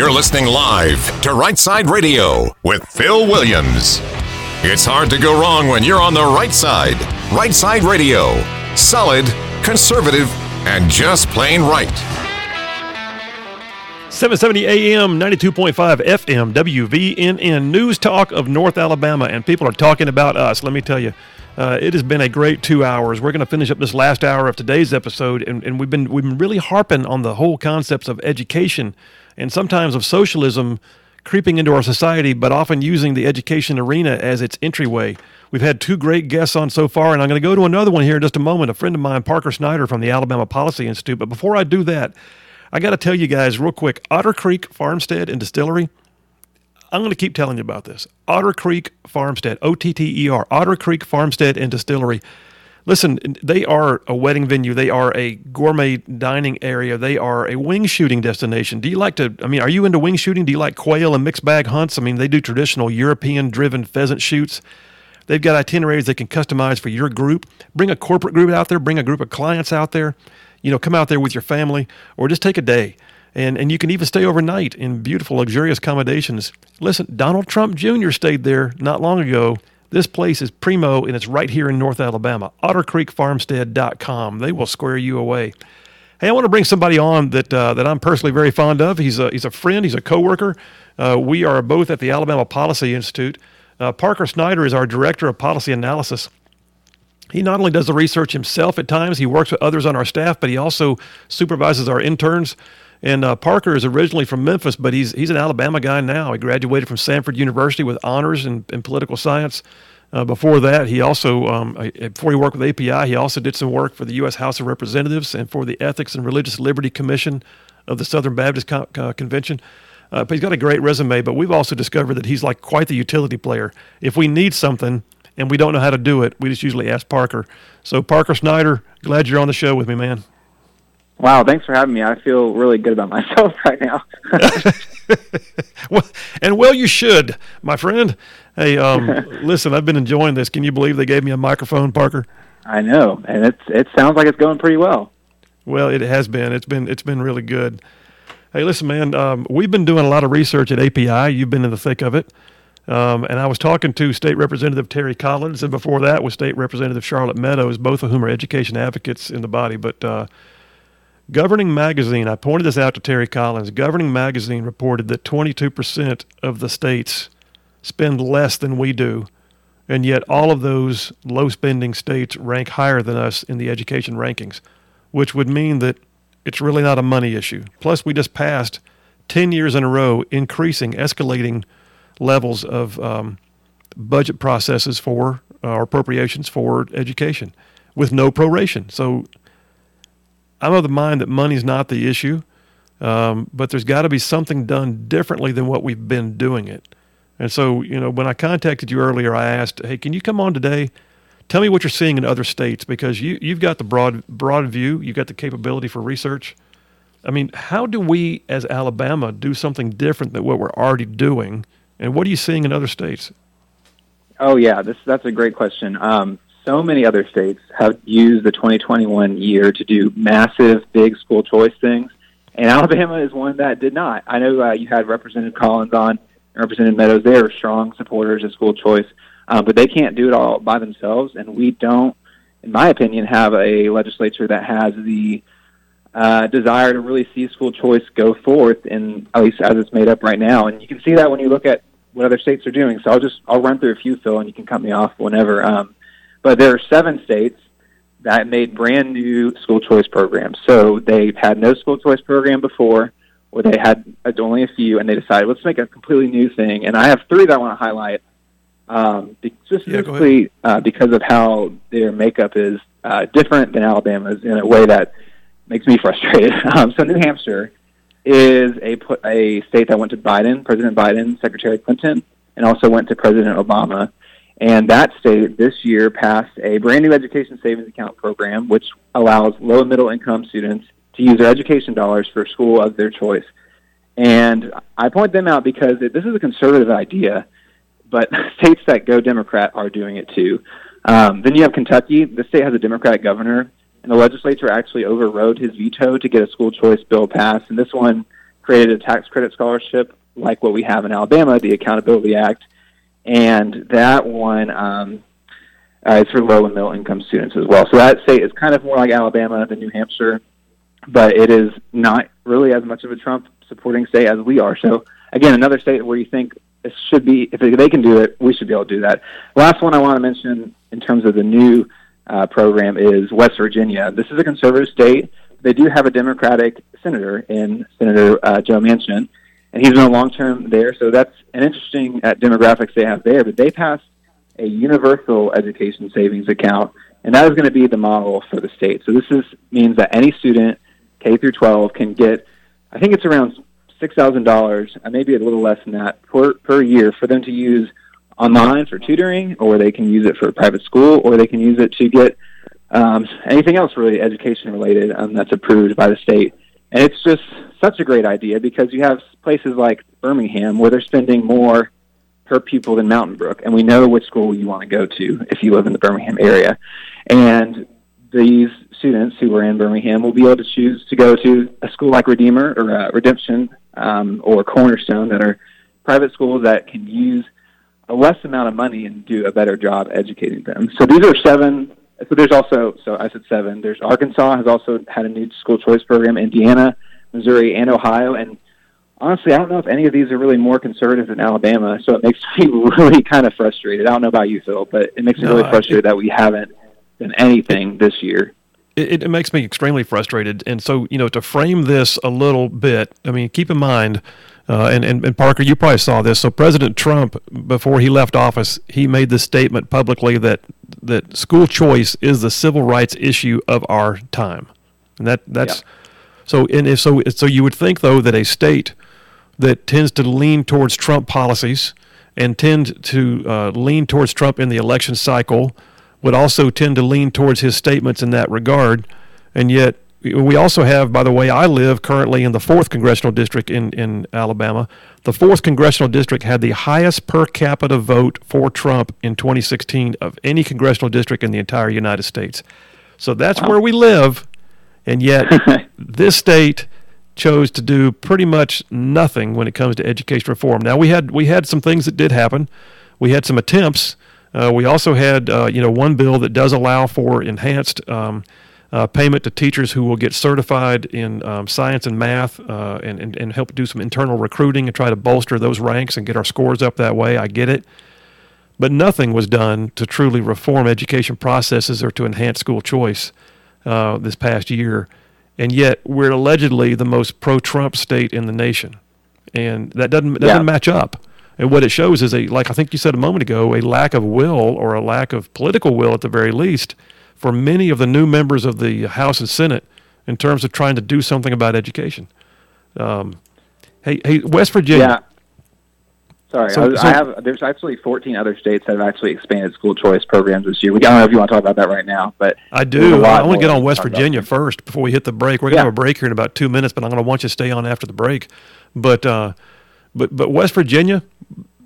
You're listening live to Right Side Radio with Phil Williams. It's hard to go wrong when you're on the right side. Right Side Radio. Solid, conservative, and just plain right. 770 AM, 92.5 FM, WVNN, News Talk of North Alabama, and people are talking about us. Let me tell you, uh, it has been a great two hours. We're going to finish up this last hour of today's episode, and, and we've been we've been really harping on the whole concepts of education and sometimes of socialism creeping into our society, but often using the education arena as its entryway. We've had two great guests on so far, and I'm going to go to another one here in just a moment. A friend of mine, Parker Snider from the Alabama Policy Institute. But before I do that, I got to tell you guys real quick Otter Creek Farmstead and Distillery. I'm going to keep telling you about this. Otter Creek Farmstead, O T T E R, Otter Creek Farmstead and Distillery. Listen, they are a wedding venue. They are a gourmet dining area. They are a wing shooting destination. Do you like to? I mean, are you into wing shooting? Do you like quail and mixed bag hunts? I mean, they do traditional European driven pheasant shoots. They've got itineraries they can customize for your group. Bring a corporate group out there, bring a group of clients out there. You know, come out there with your family or just take a day. And, and you can even stay overnight in beautiful, luxurious accommodations. Listen, Donald Trump Jr. stayed there not long ago. This place is primo, and it's right here in North Alabama. OtterCreekFarmstead.com. They will square you away. Hey, I want to bring somebody on that uh, that I'm personally very fond of. He's a he's a friend. He's a coworker. Uh, we are both at the Alabama Policy Institute. Uh, Parker Snider is our director of policy analysis. He not only does the research himself at times, he works with others on our staff, but he also supervises our interns. And uh, Parker is originally from Memphis, but he's he's an Alabama guy now. He graduated from Samford University with honors in, in political science. Uh, before that, he also um, before he worked with API, he also did some work for the U.S. House of Representatives and for the Ethics and Religious Liberty Commission of the Southern Baptist Co- uh, Convention. Uh, but he's got a great resume. But we've also discovered that he's like quite the utility player. If we need something and we don't know how to do it, we just usually ask Parker. So Parker Snider, glad you're on the show with me, man. Wow, thanks for having me. I feel really good about myself right now. well, and well, you should, my friend. Hey, um, listen, I've been enjoying this. Can you believe they gave me a microphone, Parker? I know, and it's it sounds like it's going pretty well. Well, it has been. It's been it's been really good. Hey, listen, man. Um, we've been doing a lot of research at API. You've been in the thick of it. Um, and I was talking to State Representative Terry Collins, and before that was State Representative Charlotte Meadows, both of whom are education advocates in the body. But uh, Governing Magazine, I pointed this out to Terry Collins. Governing Magazine reported that 22% of the states spend less than we do, and yet all of those low spending states rank higher than us in the education rankings, which would mean that it's really not a money issue. Plus, we just passed 10 years in a row increasing, escalating levels of um, budget processes for uh, appropriations for education with no proration. So I'm of the mind that money's not the issue, um, but there's got to be something done differently than what we've been doing it. And so, you know, when I contacted you earlier, I asked, "Hey, can you come on today? Tell me what you're seeing in other states because you you've got the broad broad view, you've got the capability for research. I mean, how do we as Alabama do something different than what we're already doing? And what are you seeing in other states?" Oh yeah, this that's a great question. Um, so many other states have used the 2021 year to do massive, big school choice things, and Alabama is one that did not. I know uh, you had Representative Collins on, Representative Meadows. They are strong supporters of school choice, uh, but they can't do it all by themselves, and we don't, in my opinion, have a legislature that has the uh, desire to really see school choice go forth, in at least as it's made up right now. And you can see that when you look at what other states are doing. So I'll just I'll run through a few, Phil, and you can cut me off whenever. Um, but there are seven states that made brand new school choice programs. So they've had no school choice program before, or they had only a few, and they decided let's make a completely new thing. And I have three that I want to highlight, um, specifically yeah, uh, because of how their makeup is uh, different than Alabama's in a way that makes me frustrated. Um, so New Hampshire is a a state that went to Biden, President Biden, Secretary Clinton, and also went to President Obama. And that state this year passed a brand new education savings account program, which allows low and middle income students to use their education dollars for school of their choice. And I point them out because this is a conservative idea, but states that go Democrat are doing it too. Um, then you have Kentucky. The state has a Democratic governor, and the legislature actually overrode his veto to get a school choice bill passed. And this one created a tax credit scholarship like what we have in Alabama, the Accountability Act, and that one um, uh, is for low and middle income students as well. So that state is kind of more like Alabama than New Hampshire, but it is not really as much of a Trump supporting state as we are. So again, another state where you think it should be if they can do it, we should be able to do that. Last one I want to mention in terms of the new uh, program is West Virginia. This is a conservative state. They do have a Democratic senator in Senator uh, Joe Manchin, and he's been a long term there. So that's an interesting uh, demographics they have there. But they passed a universal education savings account, and that is going to be the model for the state. So this is means that any student K through 12 can get, I think it's around six thousand dollars, uh, maybe a little less than that per per year for them to use online for tutoring, or they can use it for private school, or they can use it to get um, anything else really education related um, that's approved by the state. And it's just such a great idea because you have places like Birmingham where they're spending more per pupil than Mountain Brook, and we know which school you want to go to if you live in the Birmingham area. And these students who are in Birmingham will be able to choose to go to a school like Redeemer or uh, Redemption um, or Cornerstone that are private schools that can use a less amount of money and do a better job educating them. So these are seven. So there's also, so I said seven. There's Arkansas has also had a new school choice program. Indiana, Missouri, and Ohio. And honestly, I don't know if any of these are really more conservative than Alabama. So it makes me really kind of frustrated. I don't know about you, Phil, but it makes me no, really frustrated it, that we haven't done anything this year it, it, makes me extremely frustrated. And so, you know, to frame this a little bit, I mean, keep in mind, uh, and, and, and Parker, you probably saw this. So President Trump, before he left office, he made this statement publicly that that school choice is the civil rights issue of our time, and that that's yeah. so. And if so, so you would think though that a state that tends to lean towards Trump policies and tend to uh, lean towards Trump in the election cycle would also tend to lean towards his statements in that regard. And yet, we also have, by the way, I live currently in the 4th Congressional District in, in Alabama. The 4th Congressional District had the highest per capita vote for Trump in 2016 of any congressional district in the entire United States. So that's wow. where we live. And yet, this state chose to do pretty much nothing when it comes to education reform. Now, we had, we had some things that did happen. We had some attempts uh, we also had, uh, you know, one bill that does allow for enhanced um, uh, payment to teachers who will get certified in um, science and math uh, and, and, and help do some internal recruiting and try to bolster those ranks and get our scores up that way. I get it. But nothing was done to truly reform education processes or to enhance school choice uh, this past year. And yet, we're allegedly the most pro Trump state in the nation. And that doesn't, doesn't match up. And what it shows is a, like I think you said a moment ago, a lack of will or a lack of political will at the very least for many of the new members of the House and Senate in terms of trying to do something about education. Um, hey, hey, West Virginia. Yeah. Sorry, so, I, was, so, I, have. There's actually 14 other states that have actually expanded school choice programs this year. We, I don't know if you want to talk about that right now, but I do. I want to get on West Virginia first before we hit the break. We're going to yeah. have a break here in about two minutes, but I'm going to want you to stay on after the break. But uh, but but West Virginia,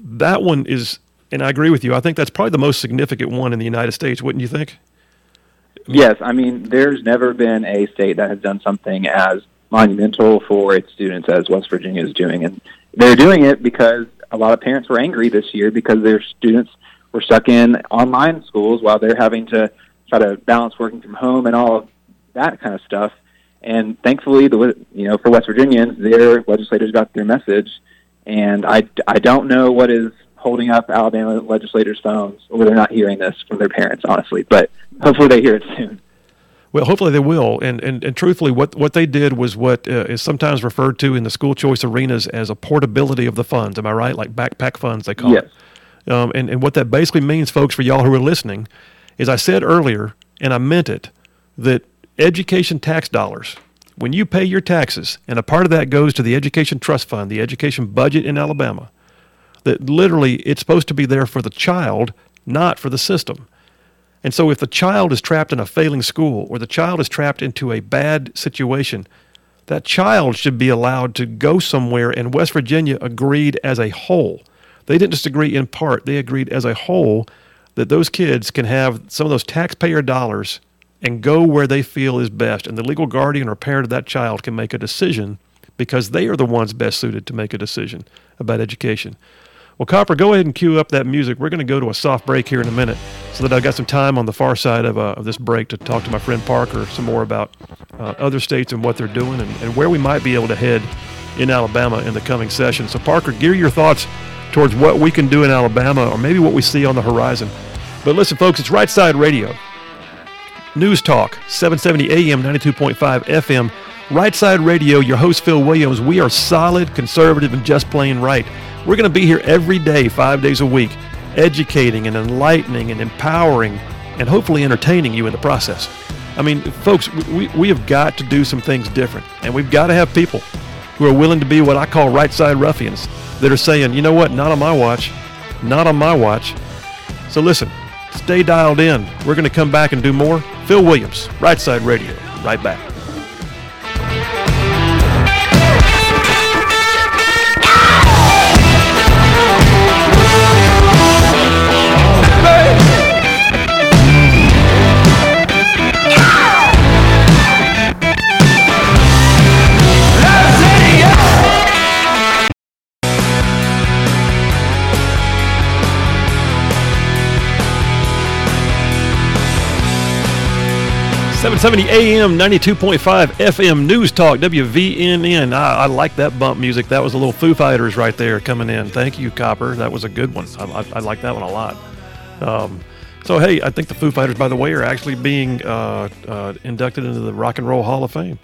that one is, and I agree with you. I think that's probably the most significant one in the United States, wouldn't you think? Yes, I mean, there's never been a state that has done something as monumental for its students as West Virginia is doing, and they're doing it because a lot of parents were angry this year because their students were stuck in online schools while they're having to try to balance working from home and all of that kind of stuff. And thankfully, the you know for West Virginians, their legislators got their message and I, I don't know what is holding up Alabama legislators' phones, or they're not hearing this from their parents, honestly. But hopefully they hear it soon. Well, hopefully they will. And, and, and truthfully, what, what they did was what uh, is sometimes referred to in the school choice arenas as a portability of the funds. Am I right? Like backpack funds, they call yes. it. Um, and, and what that basically means, folks, for y'all who are listening, is I said earlier, and I meant it, that education tax dollars – when you pay your taxes, and a part of that goes to the Education Trust Fund, the education budget in Alabama, that literally it's supposed to be there for the child, not for the system. And so if the child is trapped in a failing school or the child is trapped into a bad situation, that child should be allowed to go somewhere. And West Virginia agreed as a whole. They didn't just agree in part, they agreed as a whole that those kids can have some of those taxpayer dollars and go where they feel is best. And the legal guardian or parent of that child can make a decision because they are the ones best suited to make a decision about education. Well, Copper, go ahead and cue up that music. We're going to go to a soft break here in a minute so that I've got some time on the far side of, uh, of this break to talk to my friend Parker some more about uh, other states and what they're doing and, and where we might be able to head in Alabama in the coming session. So, Parker, gear your thoughts towards what we can do in Alabama or maybe what we see on the horizon. But listen, folks, it's Right Side Radio. News Talk, 770 AM, 92.5 FM. Right Side Radio, your host, Phil Williams. We are solid, conservative, and just plain right. We're going to be here every day, five days a week, educating and enlightening and empowering and hopefully entertaining you in the process. I mean, folks, we, we have got to do some things different, and we've got to have people who are willing to be what I call right side ruffians that are saying, you know what, not on my watch, not on my watch. So listen, stay dialed in. We're going to come back and do more. Phil Williams, Right Side Radio, right back. 770 AM, 92.5 FM News Talk, WVNN. I, I, like that bump music. That was a little Foo Fighters right there coming in. Thank you, Copper. That was a good one. I, I, I like that one a lot. Um, so, hey, I think the Foo Fighters, by the way, are actually being uh, uh, inducted into the Rock and Roll Hall of Fame.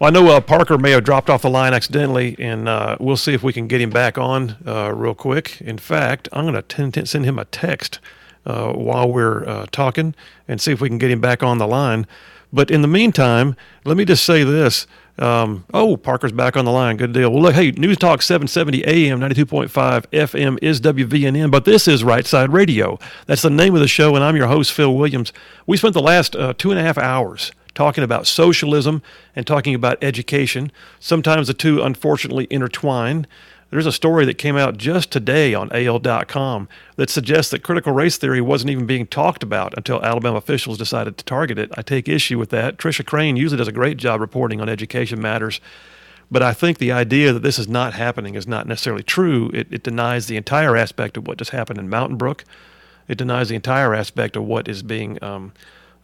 Well, I know uh, Parker may have dropped off the line accidentally, and uh, we'll see if we can get him back on uh, real quick. In fact, I'm going to send him a text uh, while we're uh, talking and see if we can get him back on the line. But in the meantime, let me just say this. Um, oh, Parker's back on the line. Good deal. Well, look, hey, News Talk 770 AM, 92.5 FM is WVNN, but this is Right Side Radio. That's the name of the show, and I'm your host, Phil Williams. We spent the last uh, two and a half hours talking about socialism and talking about education. Sometimes the two, unfortunately, intertwine. There's a story that came out just today on AL.com that suggests that critical race theory wasn't even being talked about until Alabama officials decided to target it. I take issue with that. Trisha Crain usually does a great job reporting on education matters. But I think the idea that this is not happening is not necessarily true. It, it denies the entire aspect of what just happened in Mountain Brook. It denies the entire aspect of what is being um,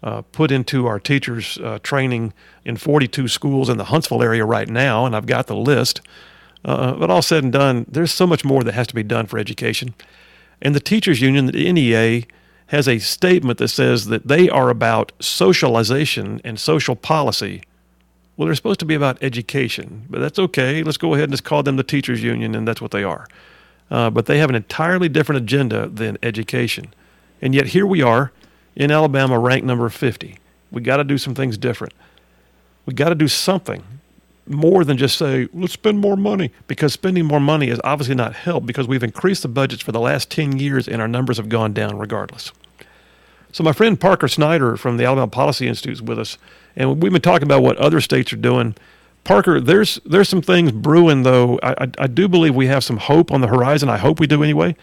uh, put into our teachers' uh, training in 42 schools in the Huntsville area right now, and I've got the list. Uh, but all said and done, there's so much more that has to be done for education. And the teachers union, the NEA, has a statement that says that they are about socialization and social policy. Well, they're supposed to be about education, but that's okay. Let's go ahead and just call them the teachers union, and that's what they are. Uh, but they have an entirely different agenda than education. And yet here we are in Alabama, ranked number 50. We got to do some things different. We got to do something more than just say, let's spend more money, because spending more money is obviously not help because we've increased the budgets for the last 10 years and our numbers have gone down regardless. So, my friend Parker Snider from the Alabama Policy Institute is with us, and we've been talking about what other states are doing. Parker, there's there's some things brewing, though. I, I, I do believe we have some hope on the horizon. I hope we do anyway.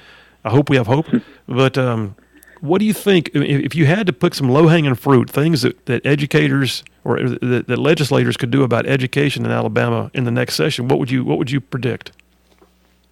I hope we have hope. But um, what do you think if you had to put some low hanging fruit, things that, that educators or that, that, legislators could do about education in Alabama in the next session? What would you what would you predict?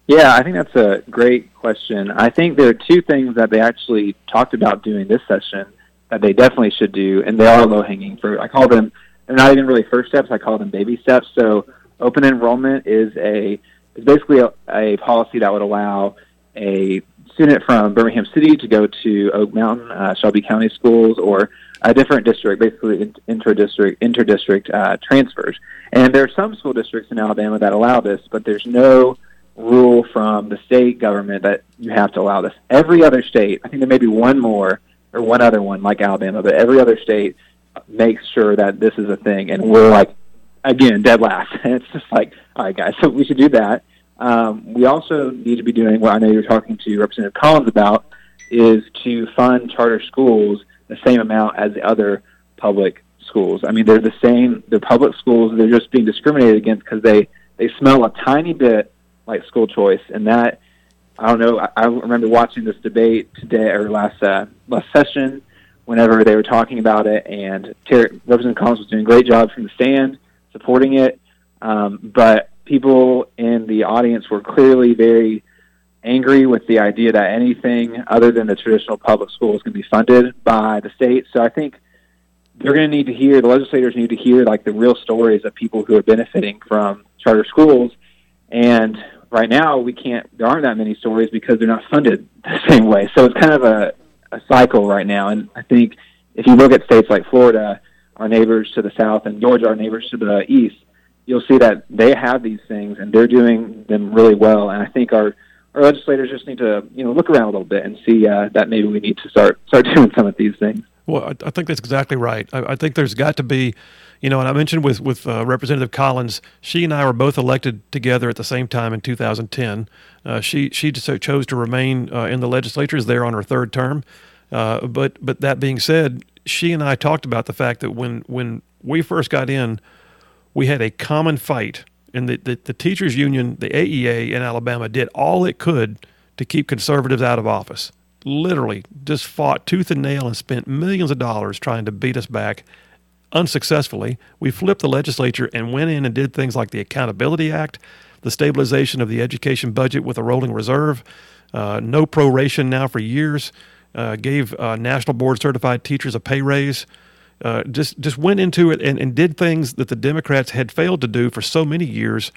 Yeah, I think that's a great question. I think there are two things that they actually talked about doing this session that they definitely should do, and they are low hanging fruit. I call them they're not even really first steps. I call them baby steps. So open enrollment is a is basically a, a policy that would allow a student from Birmingham City to go to Oak Mountain, uh, Shelby County schools, or a different district, basically inter-district, inter-district uh, transfers. And there are some school districts in Alabama that allow this, but there's no rule from the state government that you have to allow this. Every other state, I think there may be one more or one other one like Alabama, but every other state makes sure that this is a thing, and we're like, again, dead last. And it's just like, all right, guys, so we should do that. Um, we also need to be doing what I know you're talking to Representative Collins about is to fund charter schools the same amount as the other public schools. I mean, they're the same. They're public schools. They're just being discriminated against because they they smell a tiny bit like school choice, and that I don't know. I, I remember watching this debate today or last uh, last session whenever they were talking about it, and Ter- Representative Collins was doing a great job from the stand supporting it. Um, but people in the audience were clearly very angry with the idea that anything other than the traditional public school is going to be funded by the state. So I think they're going to need to hear the legislators need to hear like the real stories of people who are benefiting from charter schools. And right now, we can't. There aren't that many stories because they're not funded the same way. So it's kind of a, a cycle right now. And I think if you look at states like Florida, our neighbors to the south, and Georgia, our neighbors to the east, you'll see that they have these things and they're doing them really well. And I think our our legislators just need to you know look around a little bit and see uh, that maybe we need to start start doing some of these things. Well, I, I think that's exactly right. I, I, think there's got to be, you know, and I mentioned with with uh, Representative Collins, she and I were both elected together at the same time in 2010. Uh, she she just chose to remain uh, in the legislature, is there on her third term. Uh, but but that being said, she and I talked about the fact that when when we first got in, we had a common fight, and the, the, the teachers union, the AEA in Alabama, did all it could to keep conservatives out of office literally just fought tooth and nail and spent millions of dollars trying to beat us back unsuccessfully. We flipped the legislature and went in and did things like the Accountability Act, the stabilization of the education budget with a rolling reserve, uh, no proration now for years, uh, gave uh, national board certified teachers a pay raise. Uh, just just went into it and, and did things that the Democrats had failed to do for so many years,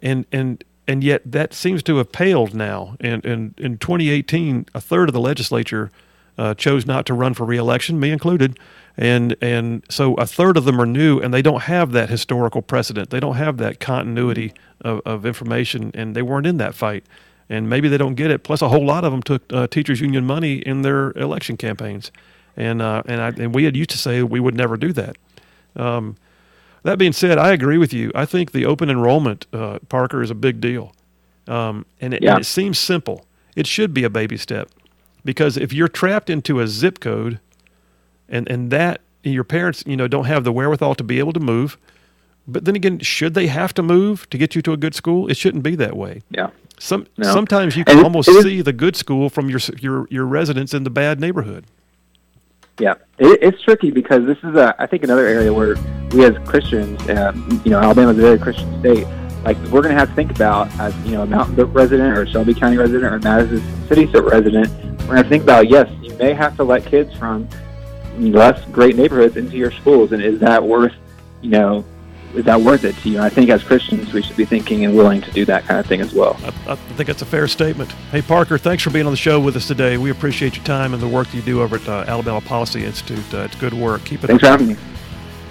and and and yet that seems to have paled now. And, and in 2018, a third of the legislature uh, chose not to run for reelection, me included. And and so a third of them are new, and they don't have that historical precedent. They don't have that continuity of, of information, and they weren't in that fight. And maybe they don't get it. Plus, a whole lot of them took uh, teachers' union money in their election campaigns, and uh, and I, and we had used to say we would never do that. Um, that being said, I agree with you. I think the open enrollment, uh, Parker, is a big deal. Um, and, it, yeah. and it seems simple. It should be a baby step. Because if you're trapped into a zip code and, and that your parents, you know, don't have the wherewithal to be able to move, but then again, should they have to move to get you to a good school? It shouldn't be that way. Yeah. Some no. sometimes you can and almost see the good school from your your your residence in the bad neighborhood. Yeah, it, it's tricky because this is a I think another area where we as Christians, uh, you know, Alabama's a very Christian state. Like we're going to have to think about as you know a Mountain Brook resident or a Shelby County resident or a Madison City resident. We're going to think about yes, you may have to let kids from less great neighborhoods into your schools, and is that worth you know is that worth it to you? And I think as Christians, we should be thinking and willing to do that kind of thing as well. I, I, think that's a fair statement. Hey, Parker, thanks for being on the show with us today. We appreciate your time and the work that you do over at uh, Alabama Policy Institute. Uh, it's good work. Keep it Thanks up. for having me.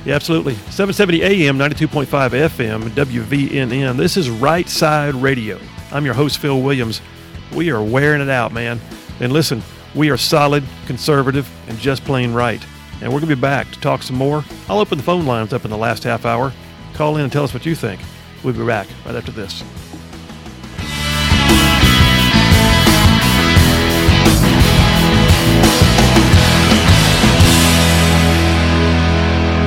Yeah, absolutely. 770 AM, 92.5 FM, WVNN. This is Right Side Radio. I'm your host, Phil Williams. We are wearing it out, man. And listen, we are solid, conservative, and just plain right. And we're going to be back to talk some more. I'll open the phone lines up in the last half hour. Call in and tell us what you think. We'll be back right after this.